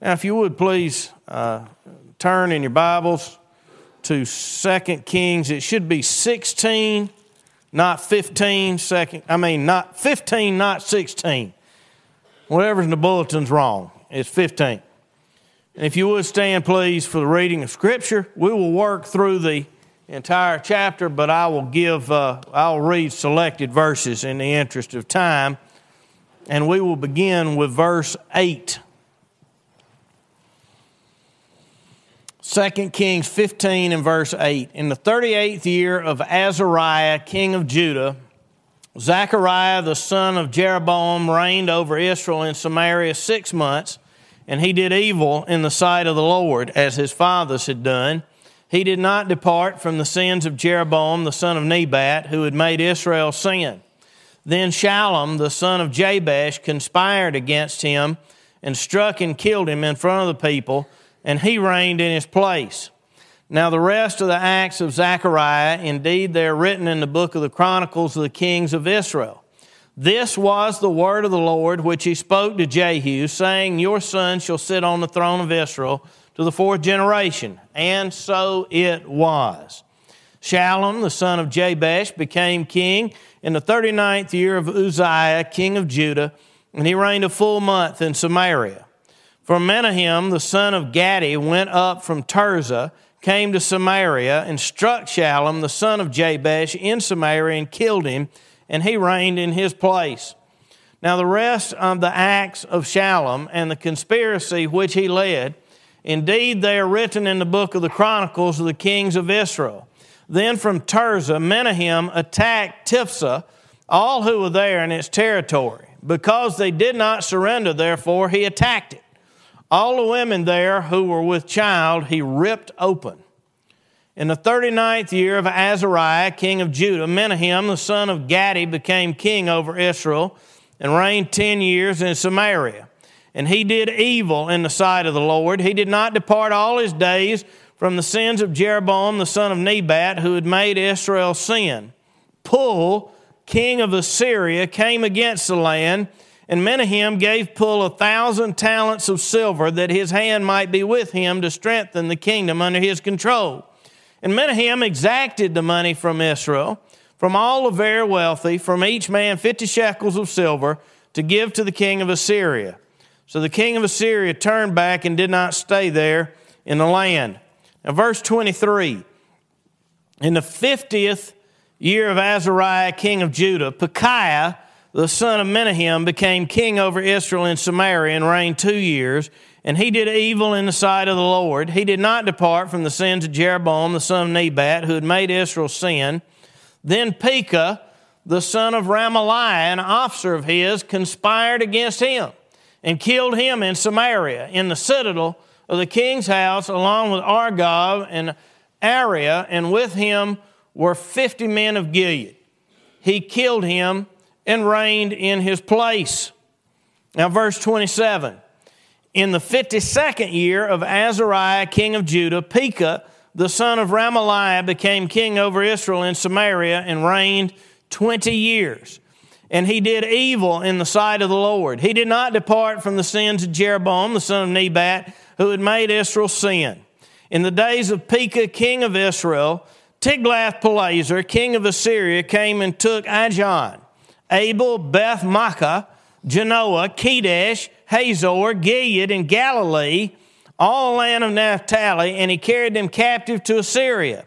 Now, if you would please uh, turn in your Bibles to 2 Kings. It should be 16, not 15. Second, I mean, not 15, not 16. Whatever's in the bulletin's wrong. It's 15. And if you would stand, please, for the reading of Scripture, we will work through the entire chapter, but I will give, uh, I'll read selected verses in the interest of time. And we will begin with verse 8. 2 Kings 15 and verse 8. In the 38th year of Azariah, king of Judah, Zechariah the son of Jeroboam reigned over Israel in Samaria six months, and he did evil in the sight of the Lord, as his fathers had done. He did not depart from the sins of Jeroboam the son of Nebat, who had made Israel sin. Then Shallum the son of Jabesh conspired against him and struck and killed him in front of the people and he reigned in his place. Now, the rest of the acts of Zechariah, indeed, they're written in the book of the Chronicles of the Kings of Israel. This was the word of the Lord which he spoke to Jehu, saying, Your son shall sit on the throne of Israel to the fourth generation. And so it was. Shallum, the son of Jabesh, became king in the 39th year of Uzziah, king of Judah, and he reigned a full month in Samaria. For Menahem, the son of Gadi, went up from Tirzah, came to Samaria, and struck Shallum, the son of Jabesh, in Samaria, and killed him, and he reigned in his place. Now, the rest of the acts of Shallum and the conspiracy which he led, indeed, they are written in the book of the Chronicles of the kings of Israel. Then from Tirzah, Menahem attacked Tiphsah, all who were there in its territory. Because they did not surrender, therefore, he attacked it. All the women there who were with child, he ripped open. In the 39th year of Azariah, king of Judah, Menahem, the son of Gadi, became king over Israel and reigned 10 years in Samaria. And he did evil in the sight of the Lord. He did not depart all his days from the sins of Jeroboam, the son of Nebat, who had made Israel sin. Pul, king of Assyria, came against the land and Menahem gave Pul a thousand talents of silver that his hand might be with him to strengthen the kingdom under his control. And Menahem exacted the money from Israel, from all the very wealthy, from each man fifty shekels of silver, to give to the king of Assyria. So the king of Assyria turned back and did not stay there in the land. Now, verse 23 In the fiftieth year of Azariah, king of Judah, Pekahiah, the son of Menahem, became king over Israel in Samaria and reigned two years. And he did evil in the sight of the Lord. He did not depart from the sins of Jeroboam, the son of Nebat, who had made Israel sin. Then Pekah, the son of Remaliah, an officer of his, conspired against him and killed him in Samaria, in the citadel of the king's house, along with Argob and Arieh, and with him were fifty men of Gilead. He killed him and reigned in his place. Now, verse 27 In the 52nd year of Azariah, king of Judah, Pekah, the son of Remaliah, became king over Israel in Samaria and reigned 20 years. And he did evil in the sight of the Lord. He did not depart from the sins of Jeroboam, the son of Nebat, who had made Israel sin. In the days of Pekah, king of Israel, Tiglath-Pileser, king of Assyria, came and took Ijon Abel, Beth Maachah, Janoah, Kedesh, Hazor, Gilead, and Galilee, all the land of Naphtali, and he carried them captive to Assyria.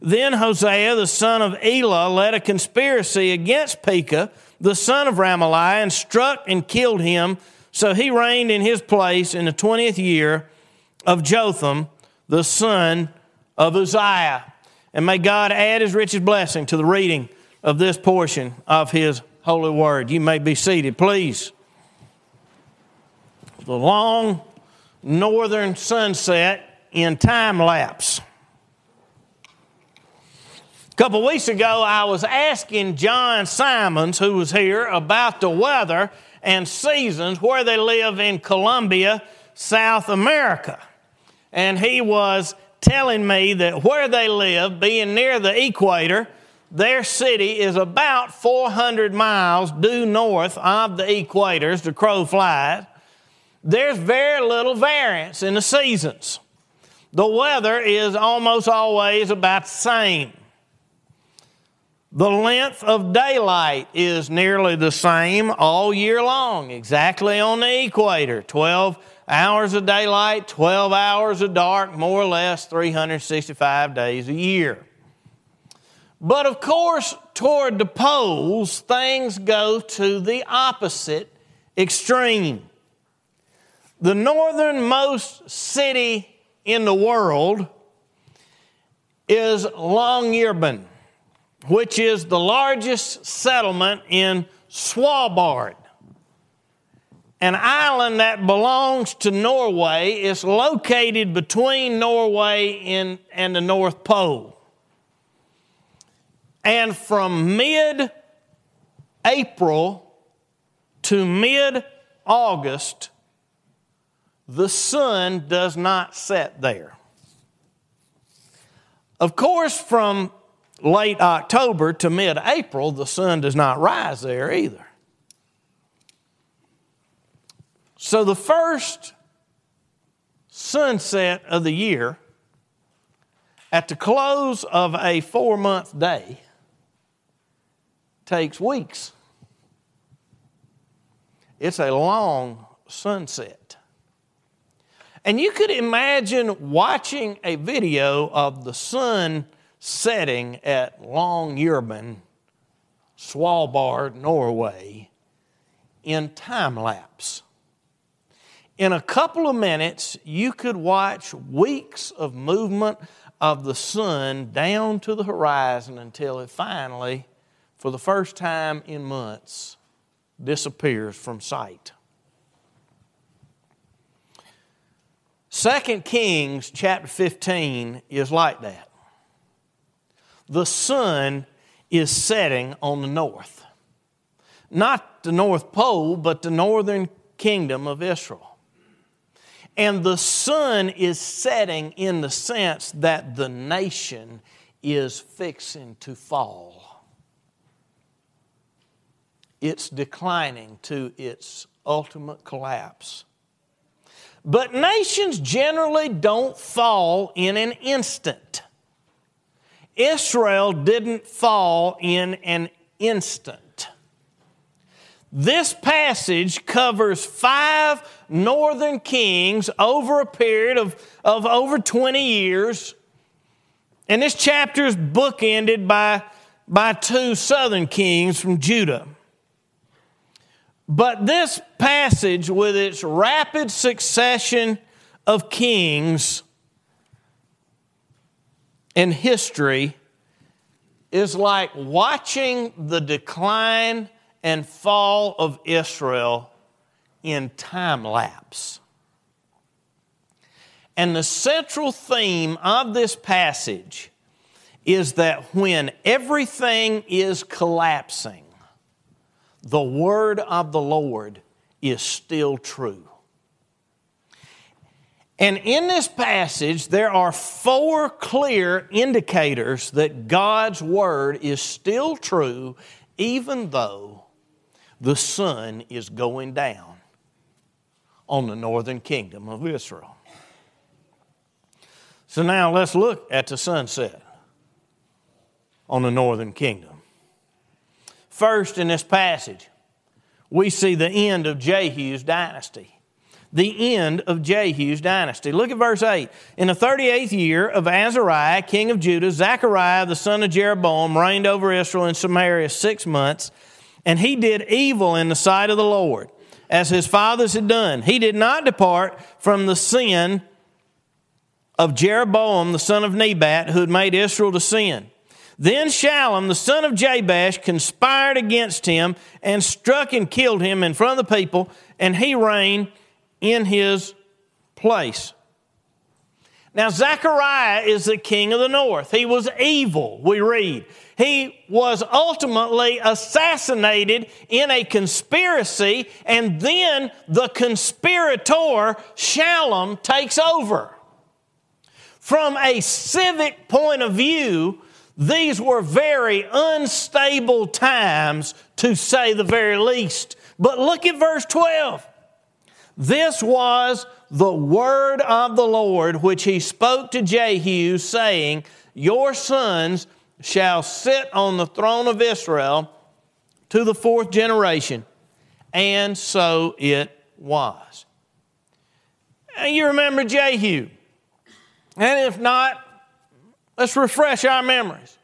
Then Hosea, the son of Elah, led a conspiracy against Pekah, the son of Remaliah, and struck and killed him. So he reigned in his place in the 20th year of Jotham, the son of Uzziah. And may God add his richest blessing to the reading of this portion of his holy word. You may be seated, please. The long northern sunset in time lapse. A couple weeks ago, I was asking John Simons, who was here, about the weather and seasons where they live in Colombia, South America. And he was telling me that where they live, being near the equator, their city is about 400 miles due north of the equator as the crow flies. there's very little variance in the seasons. The weather is almost always about the same. The length of daylight is nearly the same all year long, exactly on the equator 12 hours of daylight, 12 hours of dark, more or less 365 days a year. But of course, toward the poles, things go to the opposite extreme. The northernmost city in the world is Longyearbyen which is the largest settlement in Svalbard, an island that belongs to Norway. is located between Norway and, and the North Pole. And from mid April to mid August, the sun does not set there. Of course, from late October to mid April, the sun does not rise there either. So the first sunset of the year, at the close of a four month day, takes weeks. It's a long sunset. And you could imagine watching a video of the sun setting at Longyearbyen, Svalbard, Norway, in time lapse. In a couple of minutes, you could watch weeks of movement of the sun down to the horizon until it finally, for the first time in months, disappears from sight. 2 Kings chapter 15 is like that the sun is setting on the north. Not the North Pole, but the northern kingdom of Israel. And the sun is setting in the sense that the nation is fixing to fall. It's declining to its ultimate collapse. But nations generally don't fall in an instant. Israel didn't fall in an instant. This passage covers five northern kings over a period of, of over 20 years. And this chapter is bookended by, by two southern kings from Judah. But this passage, with its rapid succession of kings, in history is like watching the decline and fall of Israel in time lapse. And the central theme of this passage is that when everything is collapsing, the word of the Lord is still true. And in this passage, there are four clear indicators that God's word is still true, even though the sun is going down on the northern kingdom of Israel. So now let's look at the sunset on the northern kingdom. First, in this passage, we see the end of Jehu's dynasty the end of Jehu's dynasty. Look at verse 8. In the 38th year of Azariah, king of Judah, Zechariah, the son of Jeroboam, reigned over Israel in Samaria six months, and he did evil in the sight of the Lord, as his fathers had done. He did not depart from the sin of Jeroboam, the son of Nebat, who had made Israel to sin. Then Shallum, the son of Jabesh, conspired against him and struck and killed him in front of the people, and he reigned in his place. Now, Zechariah is the king of the north. He was evil, we read. He was ultimately assassinated in a conspiracy, and then the conspirator, Shallum, takes over. From a civic point of view, these were very unstable times, to say the very least. But look at verse 12. This was the word of the Lord which he spoke to Jehu, saying, Your sons shall sit on the throne of Israel to the fourth generation. And so it was. And you remember Jehu. And if not, let's refresh our memories.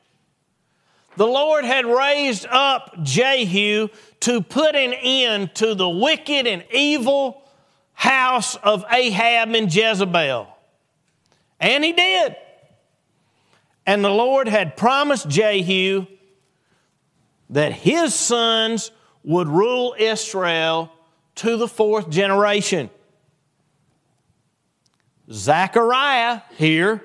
The Lord had raised up Jehu to put an end to the wicked and evil house of Ahab and Jezebel. And he did. And the Lord had promised Jehu that his sons would rule Israel to the fourth generation. Zechariah here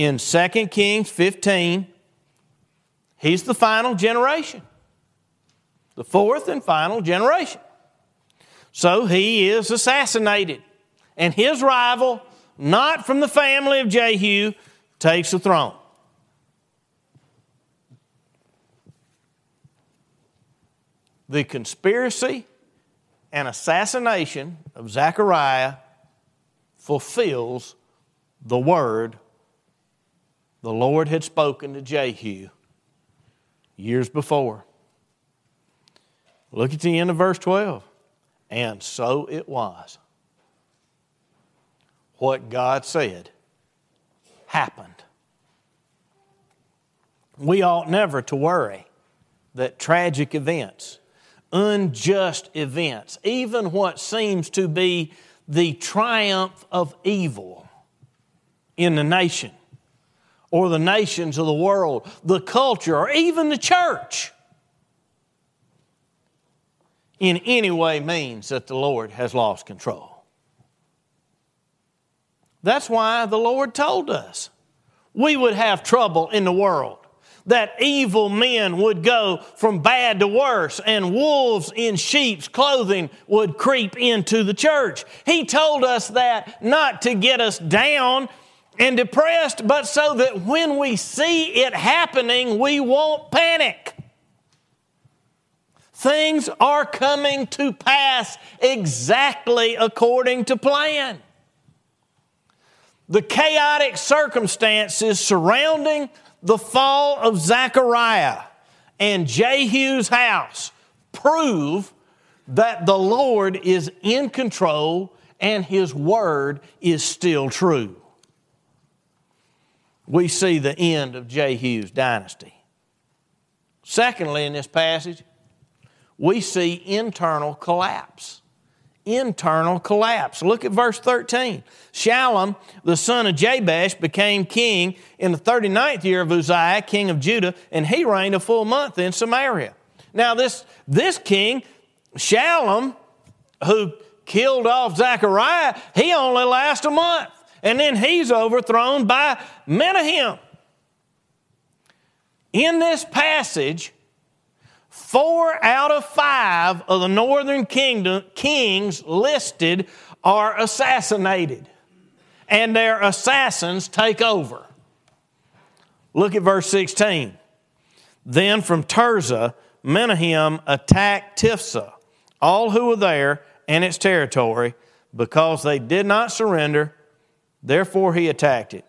in 2 Kings 15, he's the final generation, the fourth and final generation. So he is assassinated, and his rival, not from the family of Jehu, takes the throne. The conspiracy and assassination of Zechariah fulfills the word the Lord had spoken to Jehu years before. Look at the end of verse 12. And so it was. What God said happened. We ought never to worry that tragic events, unjust events, even what seems to be the triumph of evil in the nation or the nations of the world, the culture, or even the church in any way means that the Lord has lost control. That's why the Lord told us we would have trouble in the world, that evil men would go from bad to worse, and wolves in sheep's clothing would creep into the church. He told us that not to get us down and depressed, but so that when we see it happening, we won't panic. Things are coming to pass exactly according to plan. The chaotic circumstances surrounding the fall of Zechariah and Jehu's house prove that the Lord is in control and his word is still true. We see the end of Jehu's dynasty. Secondly, in this passage, we see internal collapse. Internal collapse. Look at verse 13. Shallum, the son of Jabesh, became king in the 39th year of Uzziah, king of Judah, and he reigned a full month in Samaria. Now, this, this king, Shallum, who killed off Zechariah, he only lasts a month. And then he's overthrown by Menahem. In this passage, Four out of five of the northern kingdom kings listed are assassinated, and their assassins take over. Look at verse 16. Then from Tirzah, Menahem attacked Tiphsah, all who were there and its territory, because they did not surrender. Therefore, he attacked it.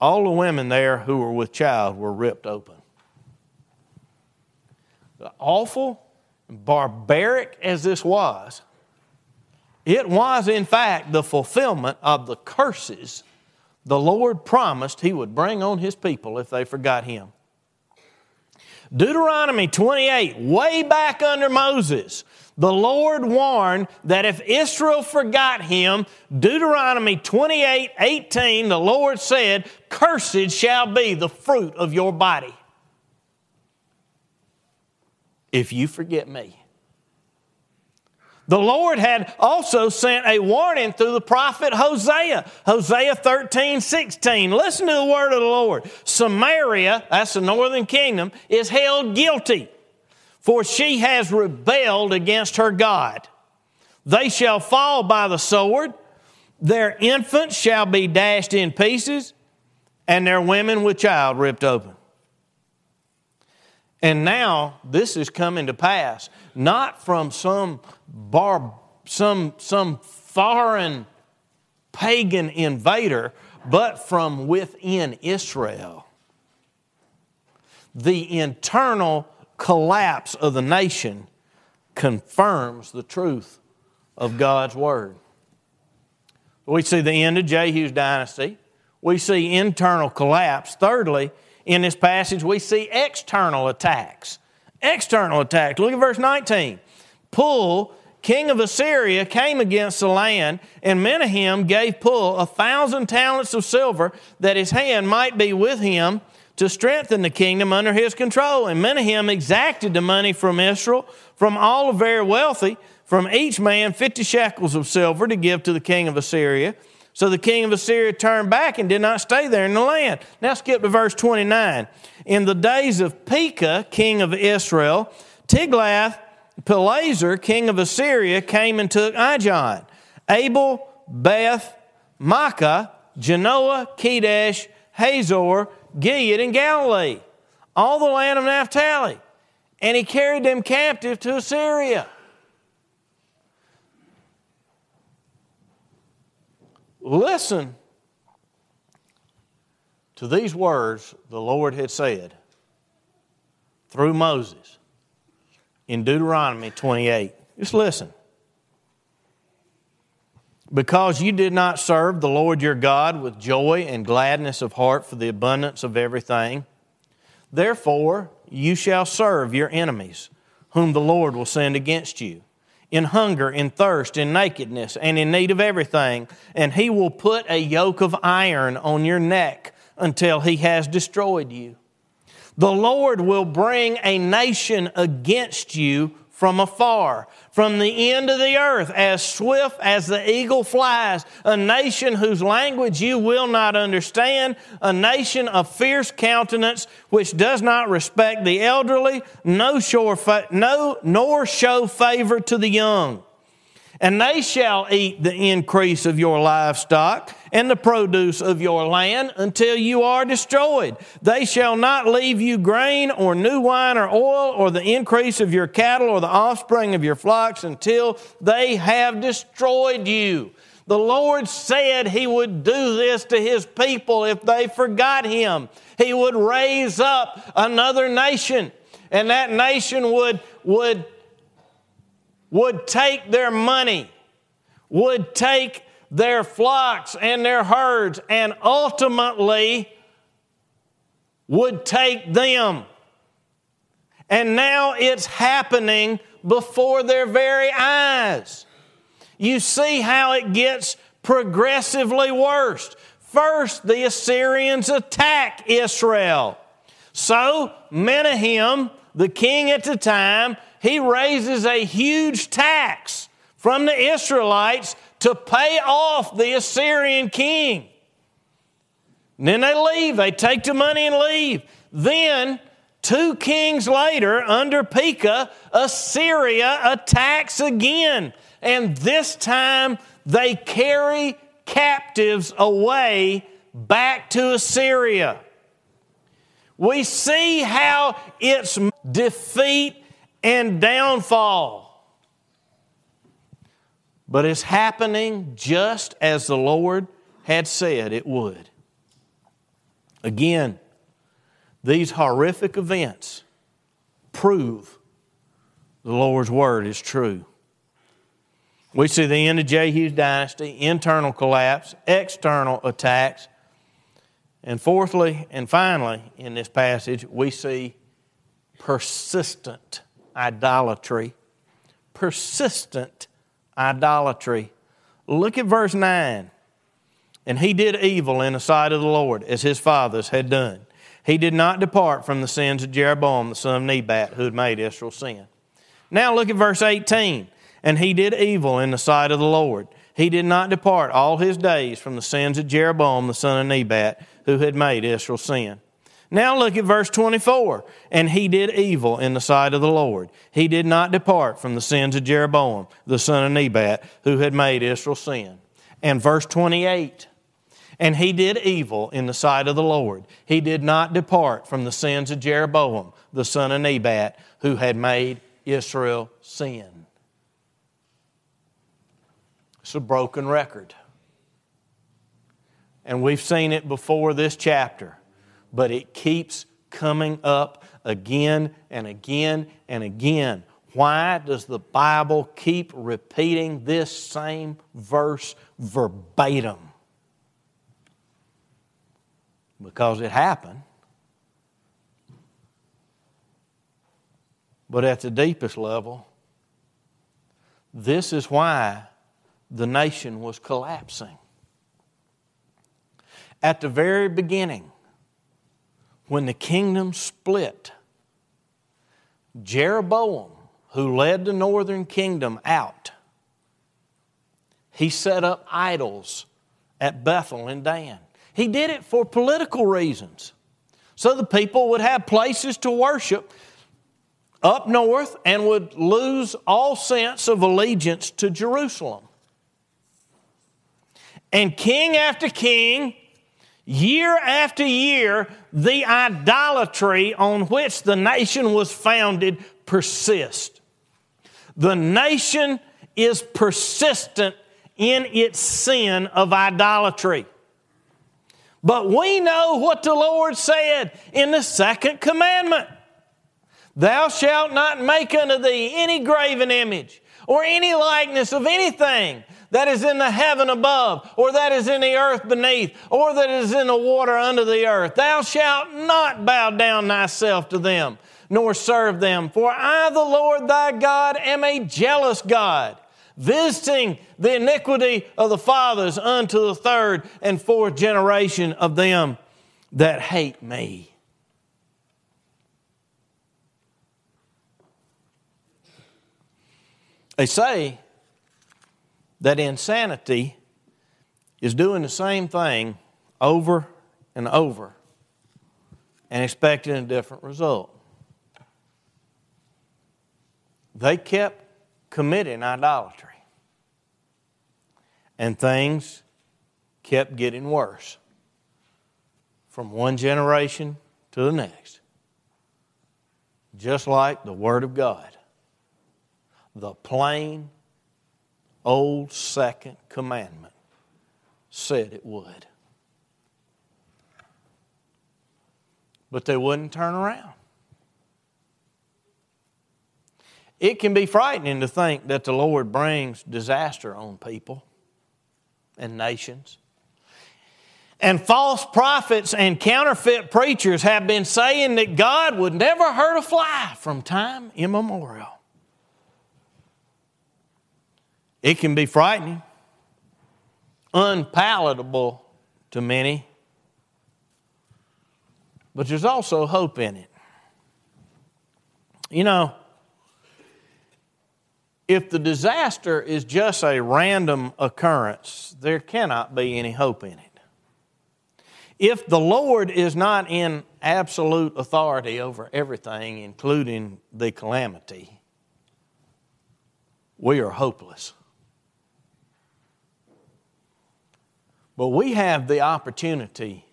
All the women there who were with child were ripped open awful, and barbaric as this was, it was, in fact, the fulfillment of the curses the Lord promised He would bring on His people if they forgot Him. Deuteronomy 28, way back under Moses, the Lord warned that if Israel forgot Him, Deuteronomy 28, 18, the Lord said, Cursed shall be the fruit of your body if you forget me. The Lord had also sent a warning through the prophet Hosea, Hosea 13, 16. Listen to the word of the Lord. Samaria, that's the northern kingdom, is held guilty, for she has rebelled against her God. They shall fall by the sword, their infants shall be dashed in pieces, and their women with child ripped open. And now this is coming to pass, not from some bar- some, some foreign pagan invader, but from within Israel. The internal collapse of the nation confirms the truth of God's Word. We see the end of Jehu's dynasty. We see internal collapse. Thirdly, in this passage, we see external attacks. External attacks. Look at verse 19. Pul, king of Assyria, came against the land, and Menahem gave Pul a thousand talents of silver that his hand might be with him to strengthen the kingdom under his control. And Menahem exacted the money from Israel, from all the very wealthy, from each man 50 shekels of silver to give to the king of Assyria. So the king of Assyria turned back and did not stay there in the land. Now skip to verse 29. In the days of Pekah, king of Israel, Tiglath Pileser, king of Assyria, came and took Ijon, Abel, Beth, Maachah, Janoah, Kedesh, Hazor, Gilead, and Galilee, all the land of Naphtali. And he carried them captive to Assyria. Listen to these words the Lord had said through Moses in Deuteronomy 28. Just listen. Because you did not serve the Lord your God with joy and gladness of heart for the abundance of everything, therefore you shall serve your enemies, whom the Lord will send against you, in hunger, in thirst, in nakedness, and in need of everything, and he will put a yoke of iron on your neck until he has destroyed you. The Lord will bring a nation against you from afar, from the end of the earth, as swift as the eagle flies, a nation whose language you will not understand, a nation of fierce countenance, which does not respect the elderly, no, shore fa- no nor show favor to the young and they shall eat the increase of your livestock and the produce of your land until you are destroyed. They shall not leave you grain or new wine or oil or the increase of your cattle or the offspring of your flocks until they have destroyed you. The Lord said He would do this to His people if they forgot Him. He would raise up another nation, and that nation would, would would take their money, would take their flocks and their herds, and ultimately would take them. And now it's happening before their very eyes. You see how it gets progressively worse. First, the Assyrians attack Israel. So, Menahem, the king at the time, he raises a huge tax from the Israelites to pay off the Assyrian king. And then they leave, they take the money and leave. Then, two kings later, under Pekah, Assyria attacks again. And this time they carry captives away back to Assyria. We see how its defeat and downfall. But it's happening just as the Lord had said it would. Again, these horrific events prove the Lord's word is true. We see the end of Jehu's dynasty, internal collapse, external attacks, and fourthly and finally in this passage, we see persistent idolatry. Persistent idolatry. Look at verse 9. And he did evil in the sight of the Lord, as his fathers had done. He did not depart from the sins of Jeroboam, the son of Nebat, who had made Israel sin. Now look at verse 18. And he did evil in the sight of the Lord. He did not depart all his days from the sins of Jeroboam, the son of Nebat, who had made Israel sin. Now look at verse 24. And he did evil in the sight of the Lord. He did not depart from the sins of Jeroboam, the son of Nebat, who had made Israel sin. And verse 28. And he did evil in the sight of the Lord. He did not depart from the sins of Jeroboam, the son of Nebat, who had made Israel sin. It's a broken record. And we've seen it before this chapter, but it keeps coming up again and again and again. Why does the Bible keep repeating this same verse verbatim? Because it happened. But at the deepest level, this is why the nation was collapsing. At the very beginning, when the kingdom split, Jeroboam, who led the northern kingdom out, he set up idols at Bethel and Dan. He did it for political reasons. So the people would have places to worship up north and would lose all sense of allegiance to Jerusalem. And king after king, year after year, the idolatry on which the nation was founded persists. The nation is persistent in its sin of idolatry. But we know what the Lord said in the second commandment Thou shalt not make unto thee any graven image or any likeness of anything that is in the heaven above, or that is in the earth beneath, or that is in the water under the earth. Thou shalt not bow down thyself to them, nor serve them. For I, the Lord thy God, am a jealous God, visiting the iniquity of the fathers unto the third and fourth generation of them that hate me. They say that insanity is doing the same thing over and over and expecting a different result. They kept committing idolatry, and things kept getting worse from one generation to the next, just like the Word of God the plain old second commandment said it would. But they wouldn't turn around. It can be frightening to think that the Lord brings disaster on people and nations. And false prophets and counterfeit preachers have been saying that God would never hurt a fly from time immemorial. It can be frightening, unpalatable to many, but there's also hope in it. You know, if the disaster is just a random occurrence, there cannot be any hope in it. If the Lord is not in absolute authority over everything, including the calamity, we are hopeless. But we have the opportunity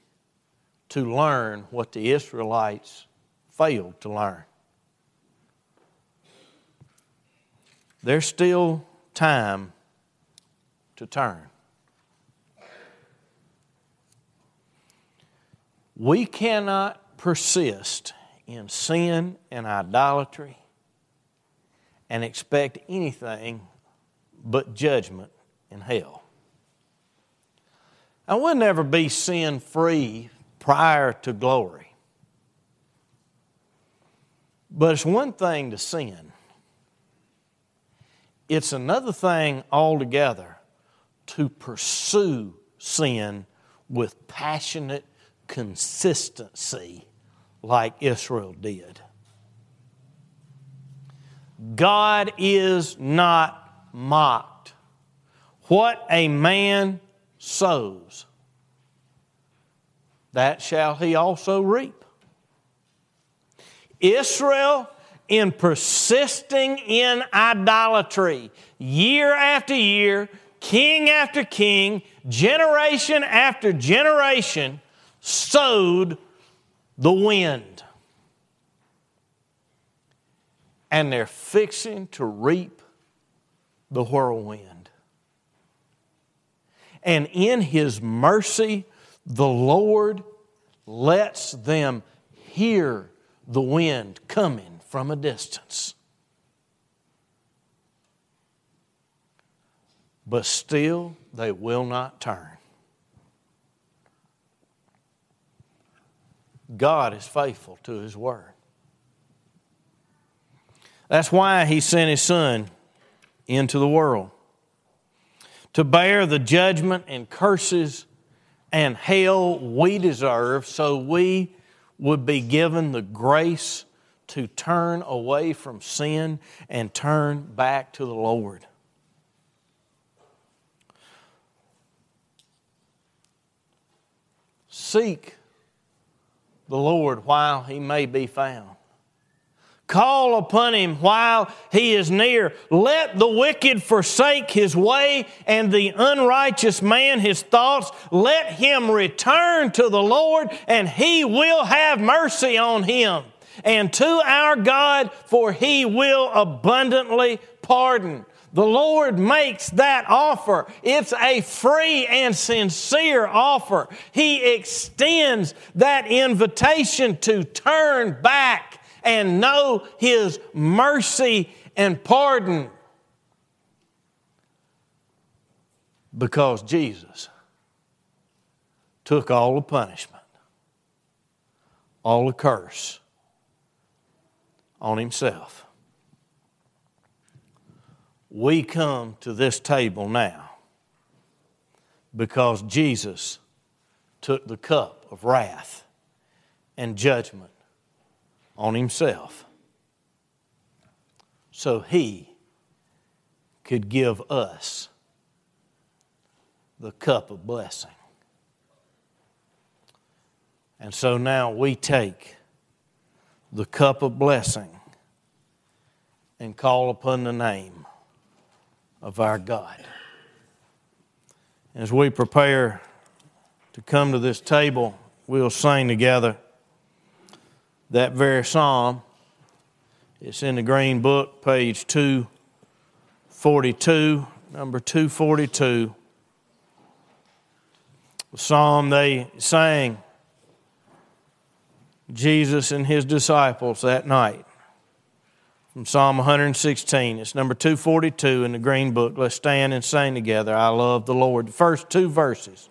to learn what the Israelites failed to learn. There's still time to turn. We cannot persist in sin and idolatry and expect anything but judgment in hell. I will never be sin free prior to glory. But it's one thing to sin, it's another thing altogether to pursue sin with passionate consistency like Israel did. God is not mocked. What a man sows, that shall he also reap. Israel, in persisting in idolatry, year after year, king after king, generation after generation, sowed the wind. And they're fixing to reap the whirlwind. And in his mercy, the Lord lets them hear the wind coming from a distance. But still, they will not turn. God is faithful to His Word. That's why He sent His Son into the world to bear the judgment and curses and hell we deserve so we would be given the grace to turn away from sin and turn back to the Lord. Seek the Lord while he may be found. Call upon him while he is near. Let the wicked forsake his way and the unrighteous man his thoughts. Let him return to the Lord and he will have mercy on him. And to our God, for he will abundantly pardon. The Lord makes that offer. It's a free and sincere offer. He extends that invitation to turn back and know His mercy and pardon. Because Jesus took all the punishment, all the curse on Himself. We come to this table now because Jesus took the cup of wrath and judgment on himself so he could give us the cup of blessing. And so now we take the cup of blessing and call upon the name of our God. As we prepare to come to this table, we'll sing together that very psalm. It's in the Green Book, page 242, number 242. The psalm they sang Jesus and his disciples that night from Psalm 116. It's number 242 in the Green Book. Let's stand and sing together. I love the Lord. The first two verses.